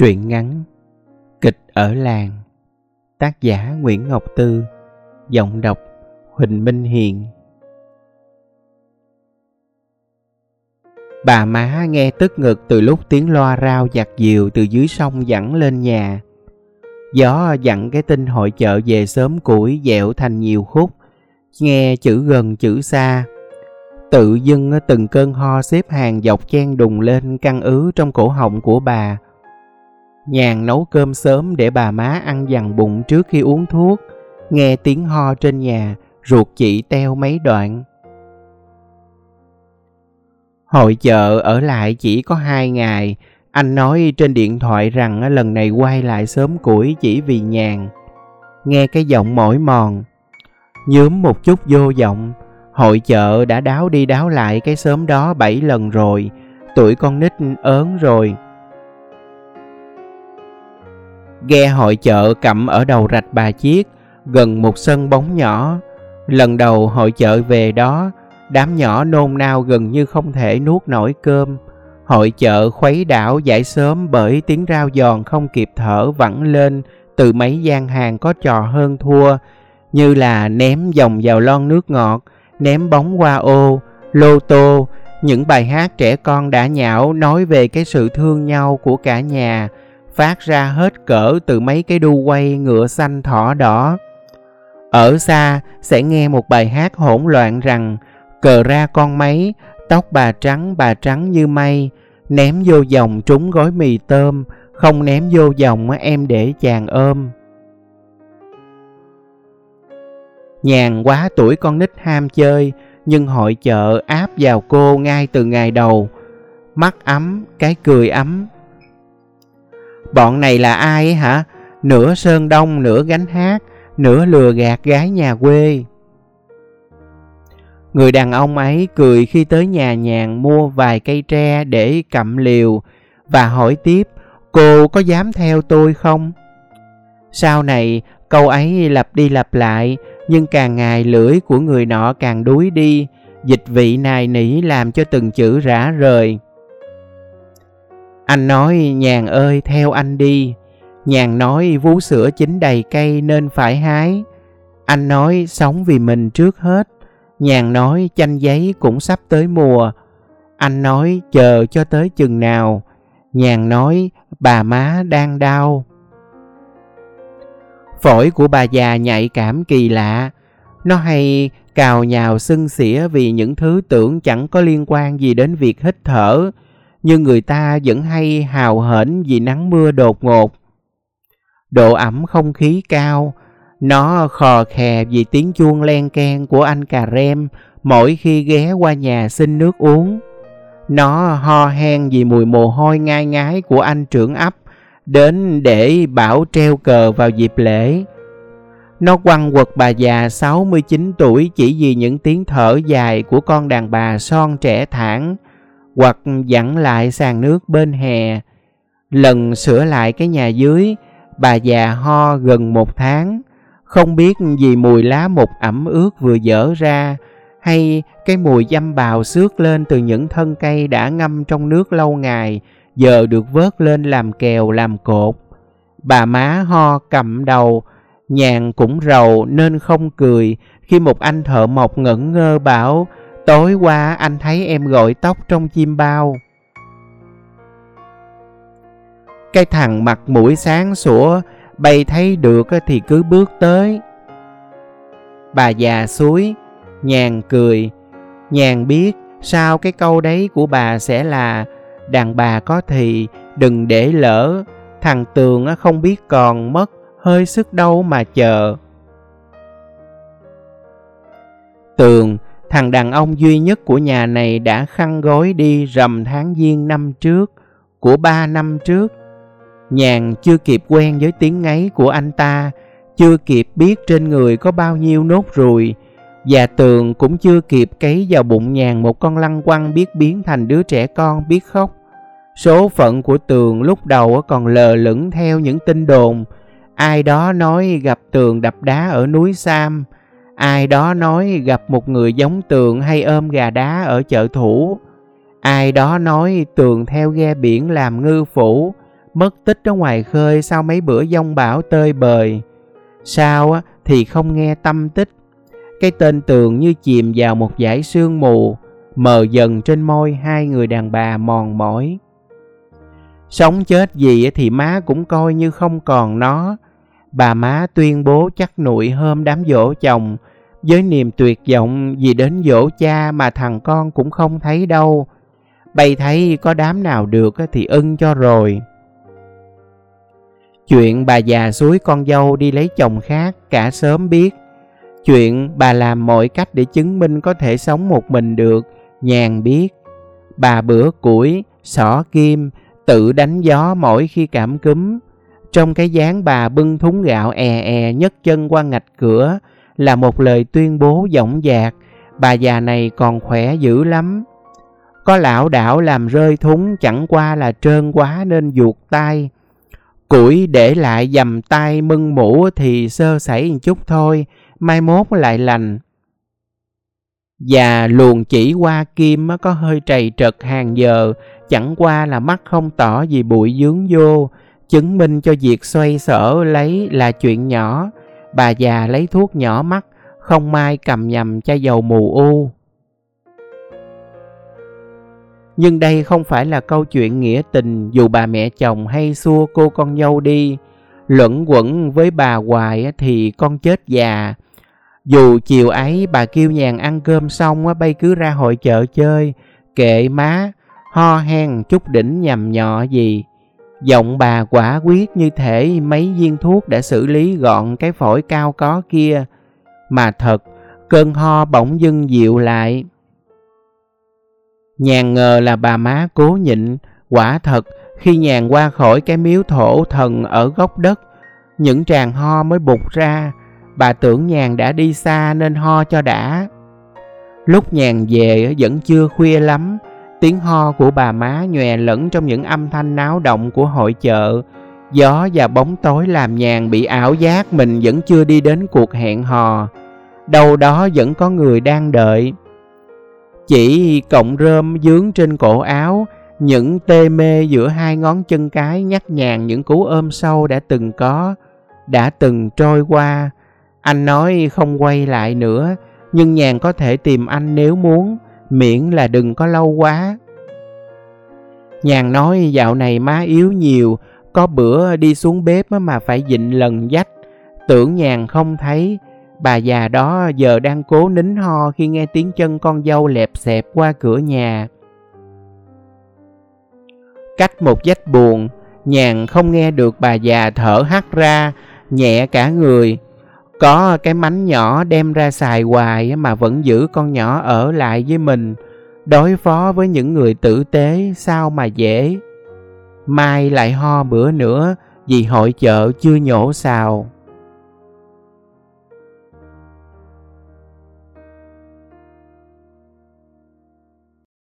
Truyện ngắn Kịch ở làng. Tác giả Nguyễn Ngọc Tư. Giọng đọc Huỳnh Minh Hiền. Bà má nghe tức ngực từ lúc tiếng loa rao giặt diều từ dưới sông dẫn lên nhà. Gió dặn cái tin hội chợ về sớm củi dẹo thành nhiều khúc, nghe chữ gần chữ xa. Tự dưng từng cơn ho xếp hàng dọc chen đùng lên căng ứ trong cổ họng của bà. Nhàn nấu cơm sớm để bà má ăn dằn bụng trước khi uống thuốc. Nghe tiếng ho trên nhà, ruột chị teo mấy đoạn. Hội chợ ở lại chỉ có hai ngày. Anh nói trên điện thoại rằng lần này quay lại sớm củi chỉ vì nhàn. Nghe cái giọng mỏi mòn. Nhớm một chút vô vọng. Hội chợ đã đáo đi đáo lại cái sớm đó bảy lần rồi. Tuổi con nít ớn rồi Ghe hội chợ cẩm ở đầu rạch bà chiếc gần một sân bóng nhỏ. Lần đầu hội chợ về đó, đám nhỏ nôn nao gần như không thể nuốt nổi cơm. Hội chợ khuấy đảo giải sớm bởi tiếng rao giòn không kịp thở vẳng lên từ mấy gian hàng có trò hơn thua, như là ném dòng vào lon nước ngọt, ném bóng qua ô, lô tô, những bài hát trẻ con đã nhão nói về cái sự thương nhau của cả nhà, phát ra hết cỡ từ mấy cái đu quay ngựa xanh thỏ đỏ. Ở xa sẽ nghe một bài hát hỗn loạn rằng cờ ra con máy, tóc bà trắng bà trắng như mây, ném vô dòng trúng gói mì tôm, không ném vô dòng em để chàng ôm. Nhàn quá tuổi con nít ham chơi, nhưng hội chợ áp vào cô ngay từ ngày đầu. Mắt ấm, cái cười ấm, Bọn này là ai hả? Nửa sơn đông, nửa gánh hát, nửa lừa gạt gái nhà quê. Người đàn ông ấy cười khi tới nhà nhàn mua vài cây tre để cặm liều và hỏi tiếp cô có dám theo tôi không? Sau này câu ấy lặp đi lặp lại nhưng càng ngày lưỡi của người nọ càng đuối đi dịch vị nài nỉ làm cho từng chữ rã rời. Anh nói, nhàn ơi, theo anh đi. Nhàn nói, vú sữa chín đầy cây nên phải hái. Anh nói, sống vì mình trước hết. Nhàn nói, chanh giấy cũng sắp tới mùa. Anh nói, chờ cho tới chừng nào. Nhàn nói, bà má đang đau. Phổi của bà già nhạy cảm kỳ lạ. Nó hay cào nhào xưng xỉa vì những thứ tưởng chẳng có liên quan gì đến việc hít thở nhưng người ta vẫn hay hào hển vì nắng mưa đột ngột. Độ ẩm không khí cao, nó khò khè vì tiếng chuông len keng của anh cà rem mỗi khi ghé qua nhà xin nước uống. Nó ho hen vì mùi mồ hôi ngai ngái của anh trưởng ấp đến để bảo treo cờ vào dịp lễ. Nó quăng quật bà già 69 tuổi chỉ vì những tiếng thở dài của con đàn bà son trẻ thẳng hoặc dặn lại sàn nước bên hè. Lần sửa lại cái nhà dưới, bà già ho gần một tháng, không biết vì mùi lá mục ẩm ướt vừa dở ra, hay cái mùi dăm bào xước lên từ những thân cây đã ngâm trong nước lâu ngày, giờ được vớt lên làm kèo làm cột. Bà má ho cầm đầu, nhàn cũng rầu nên không cười khi một anh thợ mộc ngẩn ngơ bảo Tối qua anh thấy em gội tóc trong chim bao. Cái thằng mặt mũi sáng sủa, bay thấy được thì cứ bước tới. Bà già suối, nhàn cười, nhàn biết sao cái câu đấy của bà sẽ là đàn bà có thì đừng để lỡ, thằng Tường không biết còn mất hơi sức đâu mà chờ. Tường Thằng đàn ông duy nhất của nhà này đã khăn gối đi rằm tháng giêng năm trước, của ba năm trước. Nhàn chưa kịp quen với tiếng ngáy của anh ta, chưa kịp biết trên người có bao nhiêu nốt ruồi, và tường cũng chưa kịp cấy vào bụng nhàn một con lăng quăng biết biến thành đứa trẻ con biết khóc. Số phận của tường lúc đầu còn lờ lửng theo những tin đồn. Ai đó nói gặp tường đập đá ở núi Sam, Ai đó nói gặp một người giống tường hay ôm gà đá ở chợ thủ. Ai đó nói tường theo ghe biển làm ngư phủ, mất tích ở ngoài khơi sau mấy bữa giông bão tơi bời. Sao á, thì không nghe tâm tích. Cái tên tường như chìm vào một dải sương mù, mờ dần trên môi hai người đàn bà mòn mỏi. Sống chết gì thì má cũng coi như không còn nó. Bà má tuyên bố chắc nụi hôm đám dỗ chồng, với niềm tuyệt vọng vì đến dỗ cha mà thằng con cũng không thấy đâu. bày thấy có đám nào được thì ưng cho rồi. Chuyện bà già suối con dâu đi lấy chồng khác cả sớm biết. Chuyện bà làm mọi cách để chứng minh có thể sống một mình được, nhàn biết. Bà bữa củi, xỏ kim, tự đánh gió mỗi khi cảm cúm. Trong cái dáng bà bưng thúng gạo è è nhấc chân qua ngạch cửa là một lời tuyên bố dõng dạc, bà già này còn khỏe dữ lắm. Có lão đảo làm rơi thúng chẳng qua là trơn quá nên ruột tay. Củi để lại dầm tay mưng mũ thì sơ sẩy một chút thôi, mai mốt lại lành. Và luồn chỉ qua kim có hơi trầy trật hàng giờ, chẳng qua là mắt không tỏ vì bụi dướng vô, chứng minh cho việc xoay sở lấy là chuyện nhỏ. Bà già lấy thuốc nhỏ mắt, không mai cầm nhầm chai dầu mù u. Nhưng đây không phải là câu chuyện nghĩa tình dù bà mẹ chồng hay xua cô con dâu đi. Luẩn quẩn với bà hoài thì con chết già. Dù chiều ấy bà kêu nhàn ăn cơm xong bay cứ ra hội chợ chơi, kệ má, ho hen chút đỉnh nhầm nhọ gì. Giọng bà quả quyết như thể mấy viên thuốc đã xử lý gọn cái phổi cao có kia. Mà thật, cơn ho bỗng dưng dịu lại. Nhàn ngờ là bà má cố nhịn, quả thật khi nhàn qua khỏi cái miếu thổ thần ở góc đất, những tràng ho mới bục ra, bà tưởng nhàn đã đi xa nên ho cho đã. Lúc nhàn về vẫn chưa khuya lắm, tiếng ho của bà má nhòe lẫn trong những âm thanh náo động của hội chợ. Gió và bóng tối làm nhàn bị ảo giác mình vẫn chưa đi đến cuộc hẹn hò. Đâu đó vẫn có người đang đợi. Chỉ cọng rơm dướng trên cổ áo, những tê mê giữa hai ngón chân cái nhắc nhàng những cú ôm sâu đã từng có, đã từng trôi qua. Anh nói không quay lại nữa, nhưng nhàn có thể tìm anh nếu muốn, miễn là đừng có lâu quá. Nhàn nói dạo này má yếu nhiều, có bữa đi xuống bếp mà phải dịnh lần dách. Tưởng nhàn không thấy, Bà già đó giờ đang cố nín ho khi nghe tiếng chân con dâu lẹp xẹp qua cửa nhà. Cách một dách buồn, nhàn không nghe được bà già thở hắt ra, nhẹ cả người. Có cái mánh nhỏ đem ra xài hoài mà vẫn giữ con nhỏ ở lại với mình. Đối phó với những người tử tế, sao mà dễ. Mai lại ho bữa nữa vì hội chợ chưa nhổ xào.